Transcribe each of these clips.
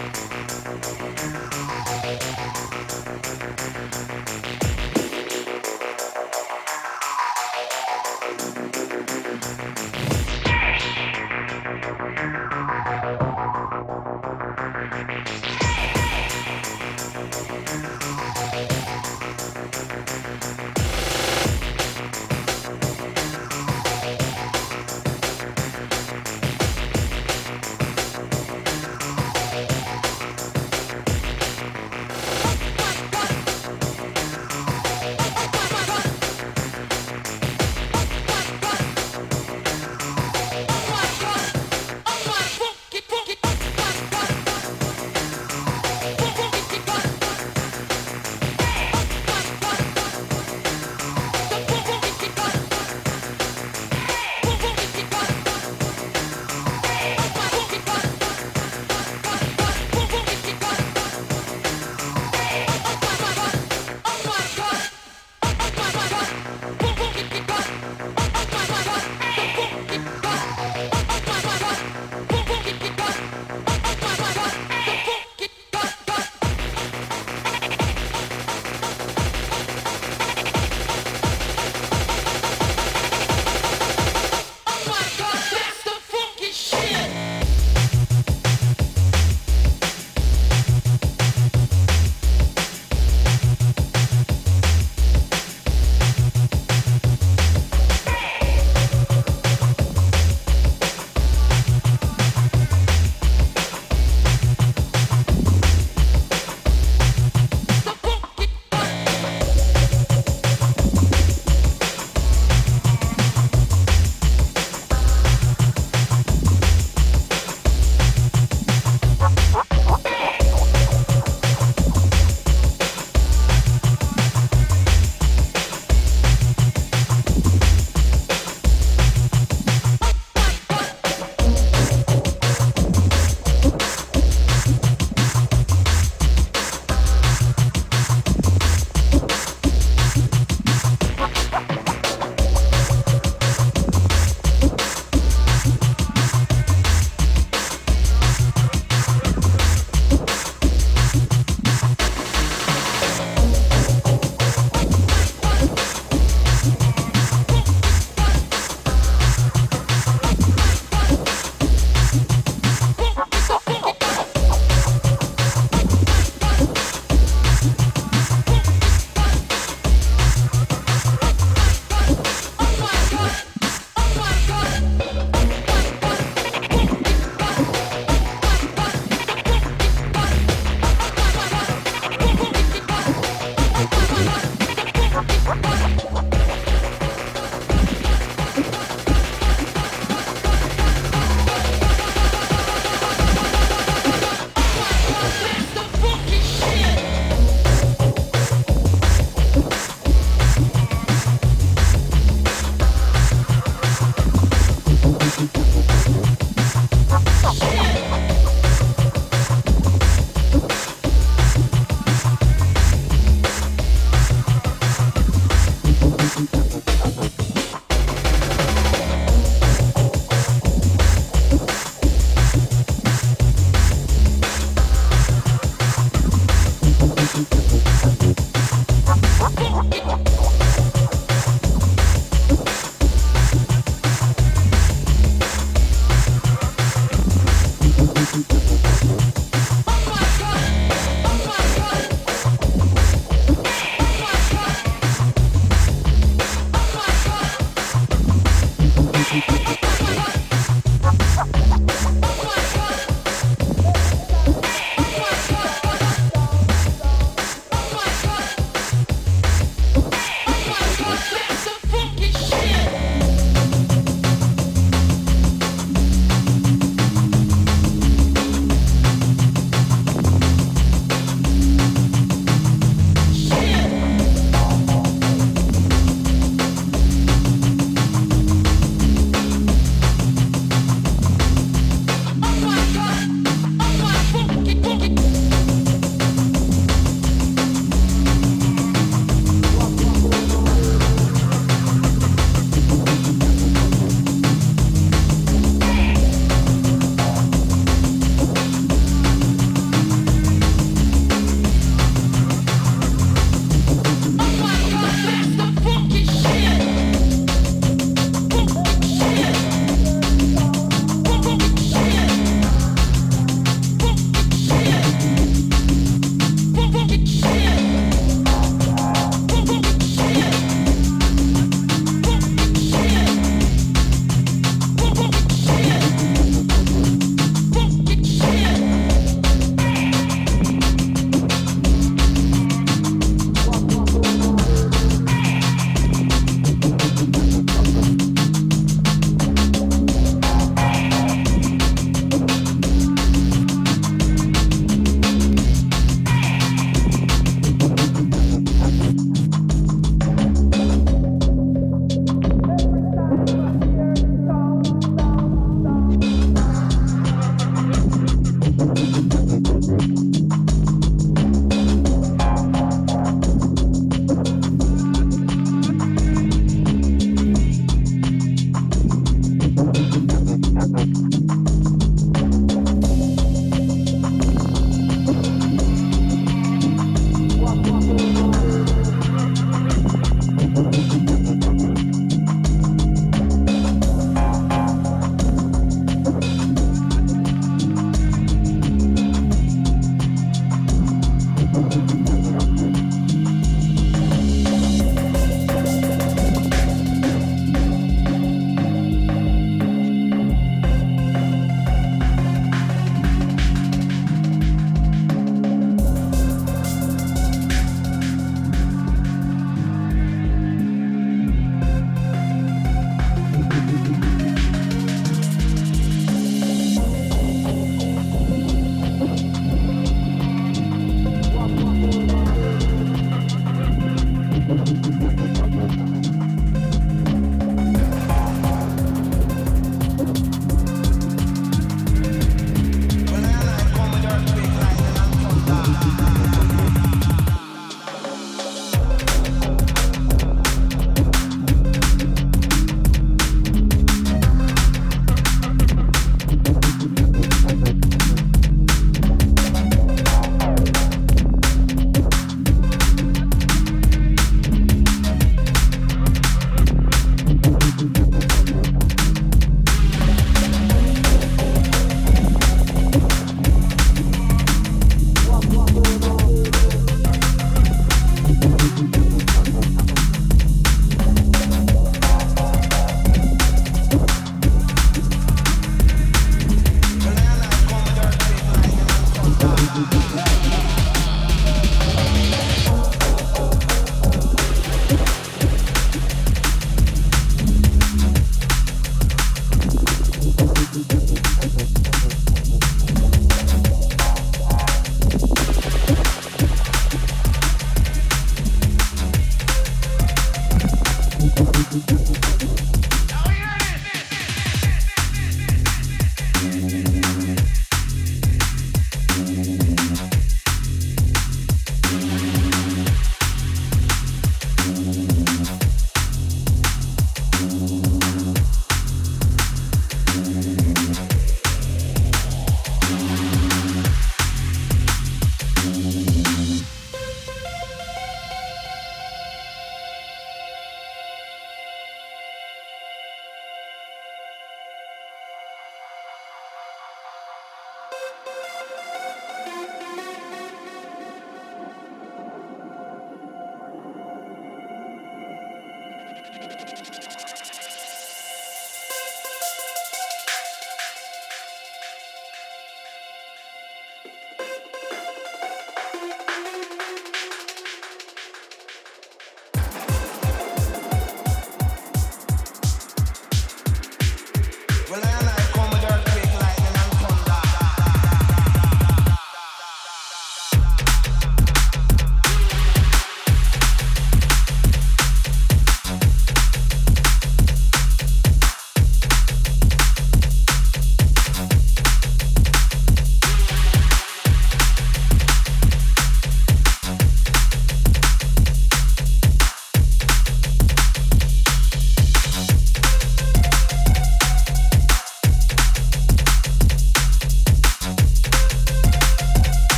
Bye.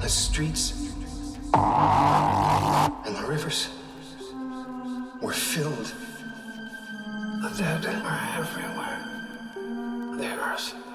and the streets and the rivers were filled. The dead are everywhere. The earth.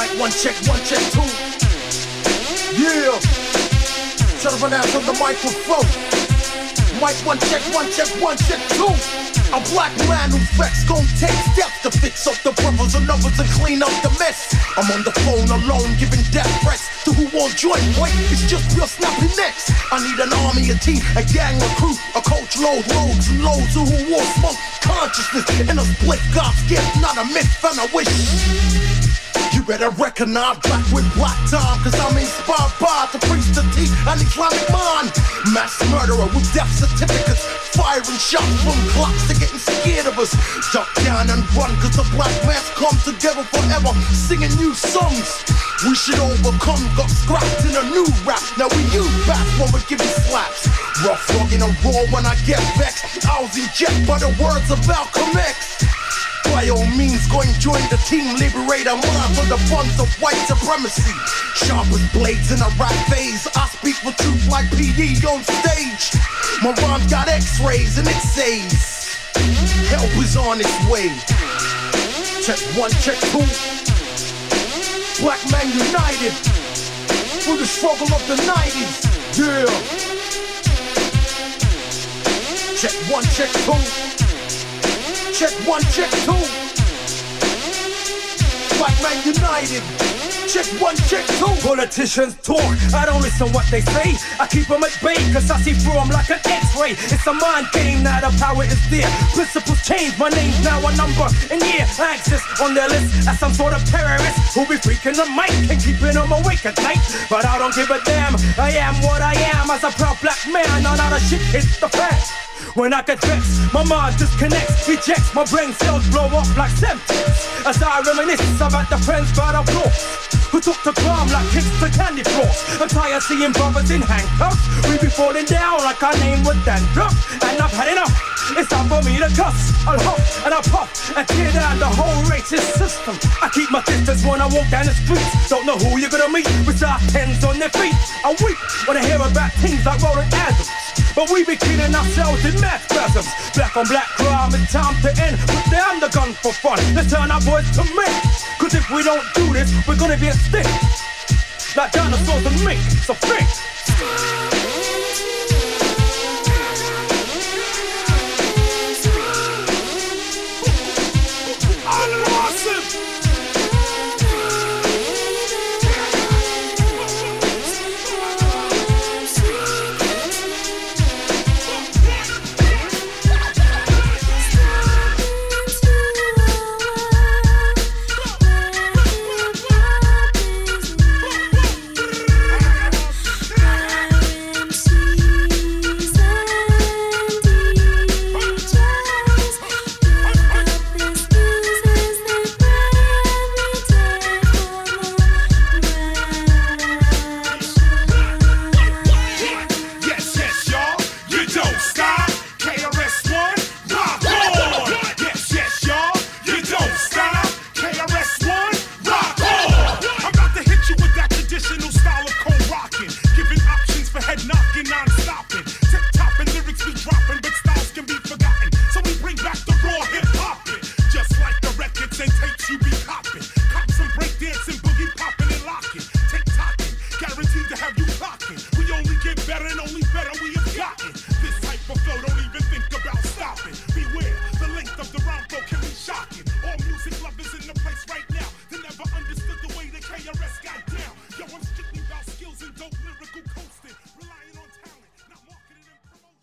Mic one, check one, check two. Yeah. Try to pronounce on the microphone. Mic one, check one, check one, check two. A black man who flex gon' take steps to fix up the brothers and others and clean up the mess. I'm on the phone alone giving death threats to who won't join. Wait, it's just real snappy next. I need an army, a team, a gang, a crew, a coach, load, loads and loads of who will smoke consciousness in a split God's gift, not a myth and a wish. Better recognize black with black time, cause I'm inspired by to preach the teeth an Islamic mind. Mass murderer with death certificates, firing shots from clocks to getting scared of us. Duck down and run, cause the black man's come together forever, singing new songs. We should overcome, got scrapped in a new rap. Now we use back when we give you slaps. Rough, rugged, and raw when I get vexed. I was injected by the words of Malcolm X. By all means, go and join the team, liberate our mind for the funds of white supremacy. Sharpest blades in a rap phase. I speak for truth like PD on stage. My rhyme got x-rays and it says, help is on its way. Check one, check two. Black Man United. Through the struggle of the 90s. Yeah. Check one, check two. Check one, check two. Black Man United. Check one, check two. Politicians talk, I don't listen what they say. I keep them at bay, cause I see through them like an x-ray. It's a mind game, now the power is there. Principles change, my name's now a number. And yeah, I exist on their list as some sort of terrorist who be freaking the mic and keeping them awake at night. But I don't give a damn, I am what I am as a proud black man. None of the shit hits the fan. When I get vexed, my mind disconnects, ejects, my brain cells blow up like septics. As I reminisce about the friends by the floor. Who took the palm like kicks to candy floors. I'm tired seeing brothers in handcuffs. We be falling down like our name was dandruff. And I've had enough. It's time for me to cuss. I'll huff and I'll puff and tear down the whole racist system. I keep my distance when I walk down the streets. Don't know who you're gonna meet with our hands on their feet. I weep when I hear about things like Rolan Adams. But we be killing ourselves in mass spasms. Black on black crime, it's time to end. Put the gun for fun. Let's turn our voice to men. Cause if we don't do this, we're gonna be extinct. Like dinosaurs and mink. So think.